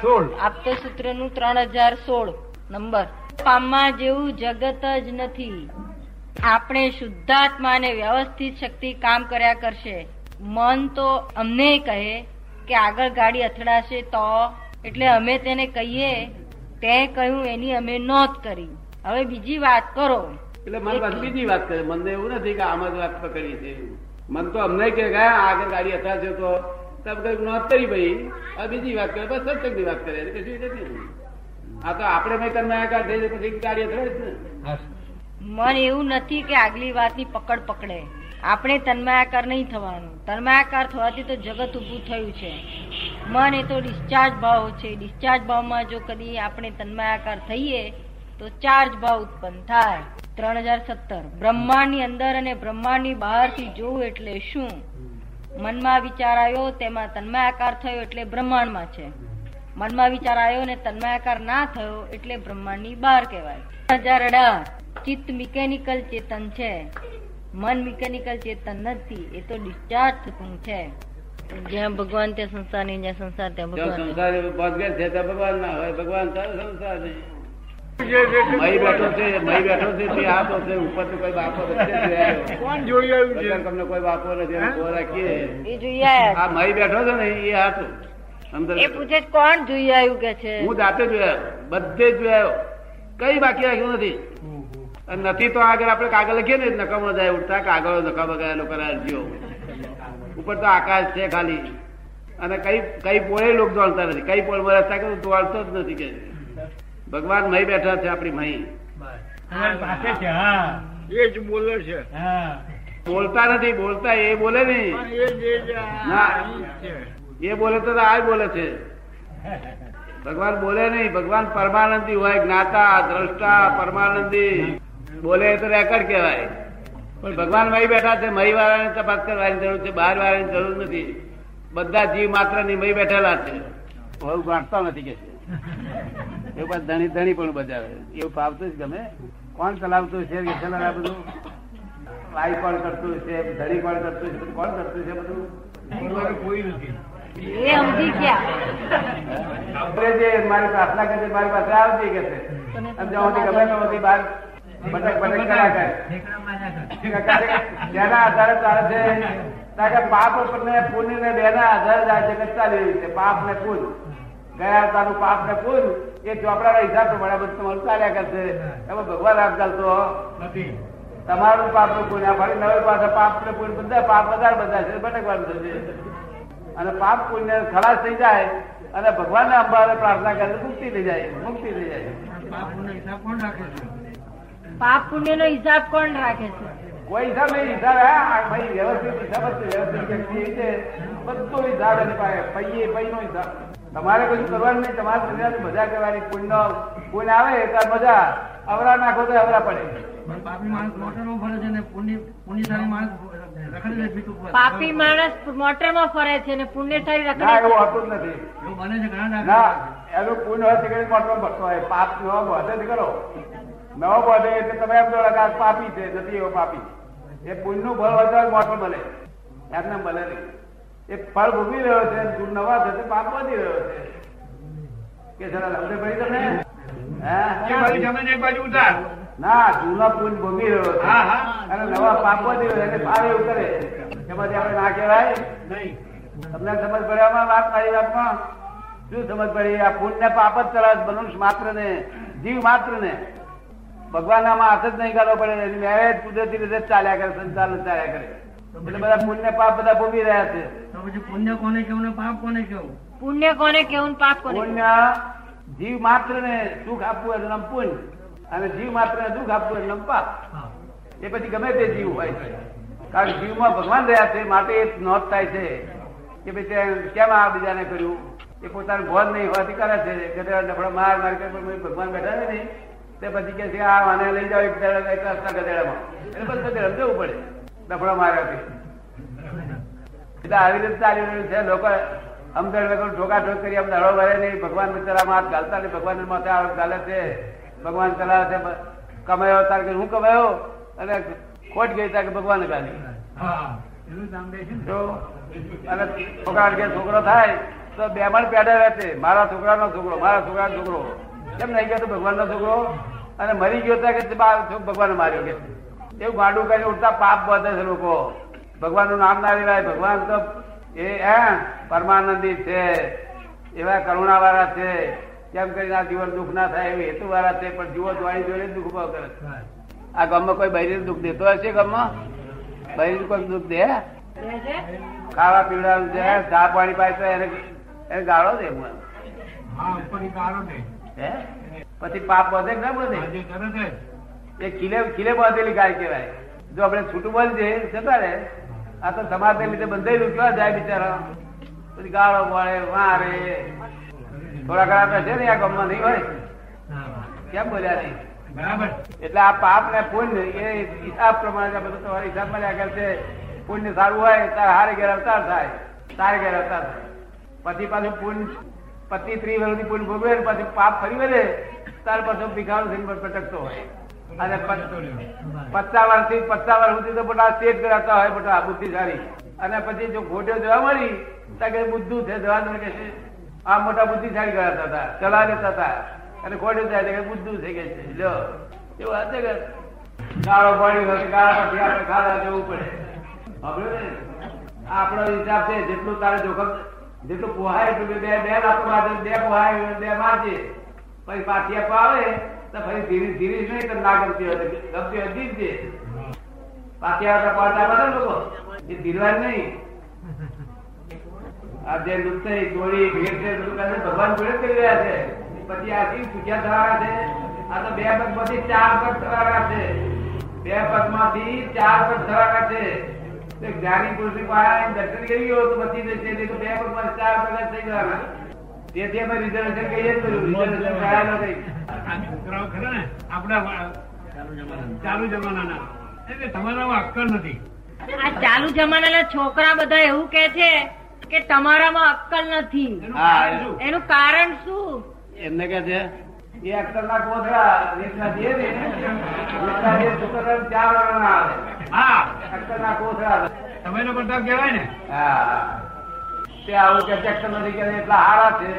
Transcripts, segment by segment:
સોળ. આપતો સૂત્રનું ત્રણ હજાર સોળ. નંબર. પામવા જેવું જગત જ નથી. આપણે શુદ્ધાત્મા અને વ્યવસ્થિત શક્તિ કામ કર્યા કરશે. મન તો અમને કહે કે આગળ ગાડી અથડાશે તો. એટલે અમે તેને કહીએ તે કહ્યું એની અમે નોંધ કરી. હવે બીજી વાત કરો. એટલે મન બીજી વાત કરે. મને એવું નથી કે આમ જ વાત પકડી છે. મન તો અમને કે ગયા આગળ ગાડી અથડાશે તો. નોંધ કરી ભાઈ. આ બીજી વાત કરે બસ સત્સંગની વાત કરે. કશું નથી આ તો આપણે મેં કર્માકાર થઈ જાય પછી કાર્ય જ ને. મન એવું નથી કે આગલી વાતની પકડ પકડે. આપણે તન્માયાકાર નહીં થવાનું. તન્માયાકાર થવાથી તો જગત ઊભું થયું છે. મન એ તો ડિસ્ચાર્જ ભાવ છે. ડિસ્ચાર્જ ભાવમાં જો કદી આપણે તન્માયાકાર થઈએ તો ચાર્જ ભાવ ઉત્પન્ન થાય. ત્રણ હજાર સત્તર. બ્રહ્માંડની અંદર અને બ્રહ્માંડની બહારથી જોવું એટલે શું? મનમાં વિચાર આવ્યો તેમાં તન્માયાકાર થયો એટલે બ્રહ્માંડમાં છે. મનમાં વિચાર આવ્યો ને તન્માયાકાર ના થયો એટલે બ્રહ્માંડની બહાર કહેવાય. હજાર અઢાર ચિત્ત મિકેનિકલ ચેતન છે. મન મિકેનિકલ ચેતન નથી એ તો ડિસ્ચાર્જ થતું છે. જ્યાં ભગવાન ત્યાં સંસારની જ્યાં સંસાર ત્યાં ભગવાન. સંસાર છે તો ભગવાન ના હોય ભગવાન સંસાર નહીં મહી બેઠો છે મહી બેઠો છે તે હાથો છે ઉપર તો કોઈ બાપો નથી કોણ જોઈ આવ્યું છે? તમને કોઈ બાપો નથી એમ કોણ એ જોઈ આ મહી બેઠો છે ને એ હાથો અંદર એ પૂછે કોણ જોઈ આવ્યું કે છે? હું જાતે જોયા બધે જ જોયા કઈ બાકી રાખ્યું નથી. નથી તો આગળ આપણે કાગળ લખીએ ને નકામો જાય ઉઠતા કાગળો નકામો ગયા લોકો અરજીઓ ઉપર તો આકાશ છે ખાલી. અને કઈ કઈ પોળે લોકો દોડતા નથી. કઈ પોળ રસ્તા કે દોડતો જ નથી કે. ભગવાન મહી બેઠા છે આપણી મહી. પાસે છે એ જ બોલે છે. બોલતા નથી બોલતા એ બોલે નહીં એ બોલે તો આ બોલે છે. ભગવાન બોલે નહીં ભગવાન પરમાનંદી હોય જ્ઞાતા દ્રષ્ટા પરમાનંદી. બોલે તો રેકર્ડ કહેવાય. પણ ભગવાન મહી બેઠા છે મહી વાળાને તપાસ કરવાની જરૂર છે બહાર વાળાની જરૂર નથી. બધા જીવ માત્રની મહી બેઠેલા છે. બહુ ગાંઠતા નથી કે છે. એ બસ ધણી ધણી પણ બજાવે. એવું ફાવતું જ ગમે. કોણ ચલાવતું છે કે ચલાવે આ બધું? લાઈ કોણ કરતું છે ધણી કોણ કરતું છે બધું કોણ કરતું છે બધું? કોઈ નથી. એ સમજી ગયા. આપણે જે મારી પ્રાર્થના કરે મારી પાસે આવતી કે છે. ગમે બહાર કર્યા કરે. જેના આધારે ચાલે છે કારણ કે પાપ ને પુણ્ય ને બે ના આધારે જાય છે ચાલી રહ્યું છે પાપ ને પુણ્ય. ગયા તારું પાપ ને પુણ્ય એ ચોપડાના હિસાબ મળ્યા બધું તમારું ચાલ્યા કરશે. એમાં ભગવાન આપ ચાલતો નથી. તમારું પાપનું પૂર્ણ ફરી નવે પાસે પાપ ને પૂર્ણ બધા પાપ વધારે બધા છે ભટકવાનું થશે. અને પાપ પુણ્ય ખલાસ થઈ જાય અને ભગવાન ને અંબાને પ્રાર્થના કરે મુક્તિ થઈ જાય મુક્તિ થઈ જાય. પાપ પુણ્ય હિસાબ કોણ રાખે છે? પાપ પુણ્ય નો હિસાબ કોણ રાખે છે? કોઈ હિસાબ નહીં હિસાબ હે ભાઈ વ્યવસ્થિત હિસાબ જ વ્યવસ્થિત વ્યક્તિ છે બધો હિસાબ એની પાસે પૈયે પૈનો હિસાબ. તમારે કશું કરવાનું નહીં તમારે દુનિયાની મજા કરવાની પુણ્ય પુણ્ય આવે ત્યારે મજા અવરા નાખો તો અવરા પડે. પાપી માણસ ને માણસ મોટરમાં ફરે છે ને પુણ્યશાળી રખડે એવું હોતું જ નથી. ના એનું પુણ્ય હોય તે માં ભરતો હોય. પાપ નવો બોધે કરો. નવો બોધે એટલે તમે એમ જોડે પાપી છે નથી એવો પાપી. એ પુણ્યનું ફળ વધારે મોટું મળે. એમને મળે નહીં. એ ફળ ભોગવી રહ્યો છે ગુણ નવા થશે પાપ વધી રહ્યો છે. કે જરા સમજે ભાઈ ઉતાર. ના જૂના પુણ્ય ભોગી રહ્યો છે. અને નવા પાપ વધી રહ્યો એટલે ફાવે એવું કરે. એમાંથી આપણે ના કહેવાય. નહીં. તમને સમજ પડ્યામાં વાત મારી વાતમાં? શું સમજ પડી? આ પુણ્ય પાપ જ ચલાવે મનુષ્ય માત્ર ને જીવ માત્ર ને ભગવાન નામાં હાથ જ નહીં કરવો પડે એની કુદરતી રીતે ચાલ્યા કરે સંચાલન ચાલ્યા કરે. એટલે બધા પુણ્ય પાપ બધા ભોગવી રહ્યા છે. તો પછી પુણ્ય કોને કેવું ને પાપ કોને કેવું પુણ્ય કોને કેવું પાપ કોને પુણ્ય જીવ માત્ર ને સુખ આપવું એનું નામ પુણ્ય. અને જીવ માત્ર ને દુઃખ આપવું એનું નામ પાપ. એ પછી ગમે તે જીવ હોય છે. કારણ કે જીવમાં ભગવાન રહ્યા છે માટે એ નોંધ થાય છે કે ભાઈ તે કેમ આ બીજાને કર્યું? એ પોતાનું ભોજ નહીં હોવાથી કરે છે. માર માર કરે પણ ભગવાન બેઠા છે નહીં. તે પછી કે છે આ મને લઈ જાઓ એક ગધેડા એક રસ્તા ગધેડામાં. એટલે બસ ગધેડા જવું પડે. ડફડો માર્યા એટલે આવી રીતે ચાલી રહ્યું છે. લોકો અમદાવાદ વગર ઠોકા ઠોક કરી અમને હળો ભરે નહીં ભગવાન બિચારામાં હાથ ગાલતા નહીં ભગવાન માથે હાથ ગાલે છે. ભગવાન ચલાવે છે કમાયો તાર કે હું કમાયો? અને ખોટ ગઈ તાર કે ભગવાન ગાલી. છે અને છોકરા કે છોકરો થાય તો બે મણ પેડા રહેશે મારા છોકરાનો છોકરો મારા છોકરાનો છોકરો. કેમ નહીં ગયો તો ભગવાનનો છોકરો. અને મરી ગયો ત્યાં કે ભગવાન માર્યો કે. એવું ગાંડું કરીને ઉડતા પાપ બધે છે લોકો. ભગવાનનું નામ ના લેવાય. ભગવાન તો એ હે પરમાનંદી છે. એવા કરુણા વાળા છે. કેમ કરીને આ જીવન દુઃખ ના થાય એવું હેતુ વાળા છે. પણ જીવો જોવાની જોઈને દુઃખ ઊભો કરે આ ગામમાં કોઈ બહેરી દુઃખ દેતો હશે ગામમાં? બહેરી કોઈ દુઃખ દે? ખાવા પીવડાવવું છે ચા પાણી પાય તો એને એને ગાળો દે હું. હા? પછી પાપ વધે ના જ એ ખીલે ખીલે બાંધેલી ગાય કહેવાય. જો આપણે છૂટું છે જતા રહે. આ તો સમાજને લીધે બંધાયેલું કેવા જાય બિચારા. પછી ગાળો મળે મારે થોડા ઘણા છે ને આ ગામમાં નહીં હોય? કેમ બોલ્યા નહીં? બરાબર. એટલે આ પાપ ને પુણ્ય એ હિસાબ પ્રમાણે બધું તમારા હિસાબમાં આગળ છે પુણ્ય સારું હોય તારે હારે ઘેર અવતાર થાય. તારે ઘેર અવતાર થાય. પછી પાછું પુણ્ય પતિ ત્રી વર્ષની પુણ્ય ભોગવે પછી પાપ ફરી વળે ત્યાર પાછો ભિખારો થઈને પટકતો હોય. અને પચાસ વર્ષથી પચાસ વર્ષ સુધી તો બધા સેટ કરાતા હોય બધા બુદ્ધિશાળી. અને પછી જો ખોટો જોવા મળી, તો કે બુદ્ધુ છે, જવાનું કે છે આ મોટા બુદ્ધિશાળી કરાતા હતા, ચલા લેતા હતા. અને ખોટો થાય કે બુદ્ધુ છે કે છે લો એવું હશે કે ગાળો પાણી હોય ગાળા પછી આપણે ખાધા જવું પડે. આપડો હિસાબ છે, જેટલું તારે જોખમ જેટલું પોહાય એટલું બે બે લાખો મારજે બે પોહાય, બે મારજે. પછી પાછી આવે, તો ફરી ધીરે ધીરે નહીં ના ગમતી હોય ગમતી હોય દીધજે પાછી આવતા પાડતા પડે લોકો. એ ધીરવાય નહીં. આ જે લુચ્ચે ચોરી ભેટ છે ભગવાન જોડે કરી રહ્યા છે. પછી આ શી પૂછ્યા થવાના છે. આ તો બે પગમાંથી ચાર પગ થવાના છે. બે પગમાંથી ચાર પગ થવાના છે. જ્ઞાની પુરુષની પાસે દર્શન કરી ગયો તો બચી જશે નહીં તો બે પગ ચાર પગ થઈ જવાના તેથી અમે રિઝર્વેશન કહીએ જ કર્યું રિઝર્વેશન નહીં. આ છોકરાઓ ખરા ને? આપણા ચાલુ જમાનાના. એટલે તમારામાં અક્કલ નથી. આ ચાલુ જમાનાના છોકરા બધા એવું કે છે કે તમારામાં અક્કલ નથી. એનું હા, કારણ શું? એનું કારણ શું? એમને કે છે એ અક્ષર ના કોથળા રીતના જે ને રીતના જે છોકરા ચાર વાળાના આવે. હા. અક્ષર ના કોથળા આવે. સમયનો પ્રતાપ કહેવાય ને. હા તે આવું કે ચેક નથી કે એટલા હારા છે.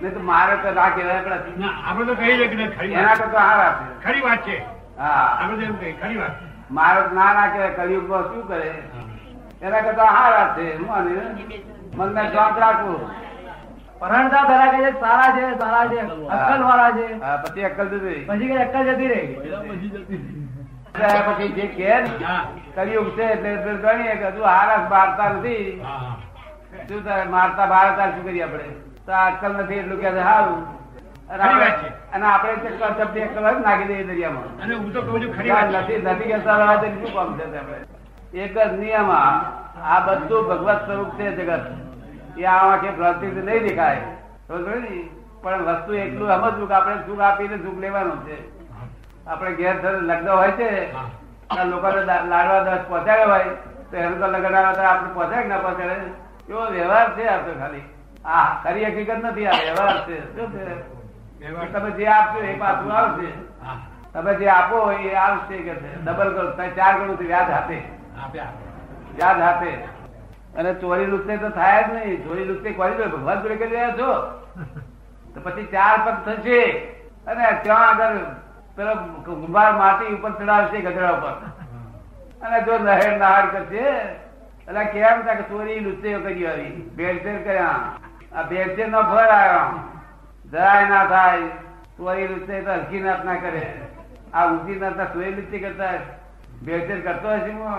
ને તો મારે તો ના કહેવાય. ના આપણે તો કહીએ કે ખરી એના વાત કરતા હારા છે. ખરી વાત છે. હા. આપણે તો એમ કહી ખરી વાત. મારે ના ના કહેવાય કળિયુગમાં શું કરે? એના કરતા હારા છે હું મને જવાબ રાખું. પરણતા પેલા કે સારા છે સારા છે અક્કલ વાળા છે. હા પછી અક્કલ જતી પછી કઈ અક્કલ જતી રહી. પછી જે કે ને છે એટલે ગણીએ કે હજુ હારસ મારતા નથી. શું તારે મારતા ભારતા શું કરીએ આપણે? તો અક્કલ નથી એટલું કે સારું અને આપણે- ચક્કર ચપટી અક્કલ જ નાખી દઈએ દરિયામાં. અને હું તો કહું છું ખરી. નથી નથી કરતા રહેવા શું કામ છે આપણે? એક જ નિયમ આ. આ બધું ભગવત સ્વરૂપ છે જગત. એ આ આંખે ભ્રાંતિ નહીં દેખાય? પણ વસ્તુ એટલું સમજવું કે આપણે સુખ આપીને સુખ લેવાનું છે. આપણે ઘેર લગ્ન હોય છે હા. લોકોને લાડવા દસ પહોંચાડે હોય તો એનું તો લગ્ન આવે તો આપણે પહોંચાડે ના પહોંચાડે. એવો વ્યવહાર છે આ તો ખાલી. આ ખરી હકીકત નથી આ વ્યવહાર છે. શું છે? વ્યવહાર. તમે જે આપશો એ પાછું આવશે. તમે જે આપો એ આવશે કે ડબલ કરો. ચાર ગણું વ્યાજ આપે. વ્યાજ હાથે અને ચોરી લુચ્ચે તો થાય જ નહીં. ચોરી લુચ્ચે કોઈ જોડે ભગવાન જોડે કરી રહ્યા છો? તો પછી ચાર પગ થશે. અને ત્યાં આગળ પેલો કુંભાર માટી ઉપર ચડાવશે ગધડા ઉપર. અને જો નહેર નહાર કરશે, એટલે કેમ કે ચોરી લુચ્ચે કરી આવી? ભેળસેળ કર્યા. આ ભેળસેળ નો ફળ આવ્યો. જરાય ના થાય. ચોરી લુચ્ચે તો હલકી નાથ ના કરે. આ ઊંચી નાથ ચોરી લુચ્ચી કરતા ભેળસેળ કરતો હશે હું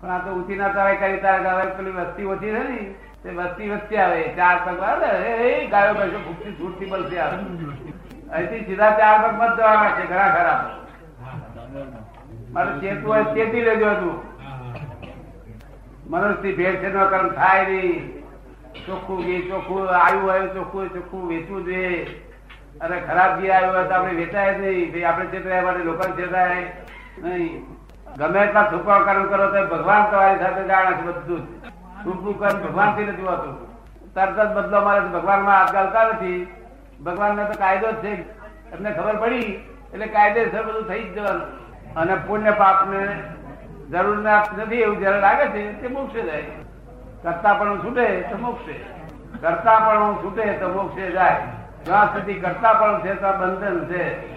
પણ આ તો ઊંચી ના તારે કરી તારે હવે પેલી વસ્તી ઓછી છે ને, તે વસ્તી વચ્ચે આવે, ચાર પગ આવે ગાયો બેસો ભૂખથી છૂટથી બલતી આવે. અહીંથી સીધા ચાર પગ મત જવાના છે ઘણા ખરા મારે ચેતવું હોય ચેતી લેજો હતું મનુષ્ય ભેળસેળ નો કર્મ થાય નહીં. ચોખ્ખું ઘી, ચોખ્ખું આવ્યું હોય, ચોખ્ખું ચોખ્ખું વેચવું જોઈએ અને ખરાબ ઘી આવ્યું હોય તો આપણે વેચાય નહીં. આપણે ચેતરાય માટે લોકો ચેતાય નહીં. ગમે એટલા છુપા કર્મ કરો તો ભગવાન તમારી સાથે જાણે છે બધું જ. છુપું કર્મ ભગવાનથી નથી હોતું. તરત જ બદલો મારે ભગવાનમાં હાથ ગાલતા નથી. ભગવાન તો કાયદો જ છે. એમને ખબર પડી, એટલે કાયદેસર બધું થઈ જ જવાનું. અને પુણ્ય પાપ ને જરૂર નથી એવું જયારે લાગે છે, તે મોક્ષે જાય. કરતા પણ છૂટે તો મોક્ષે. કરતા પણ છૂટે તો મોક્ષે જાય. જ્યાં સુધી કરતા પણ છે ત્યાં બંધન છે.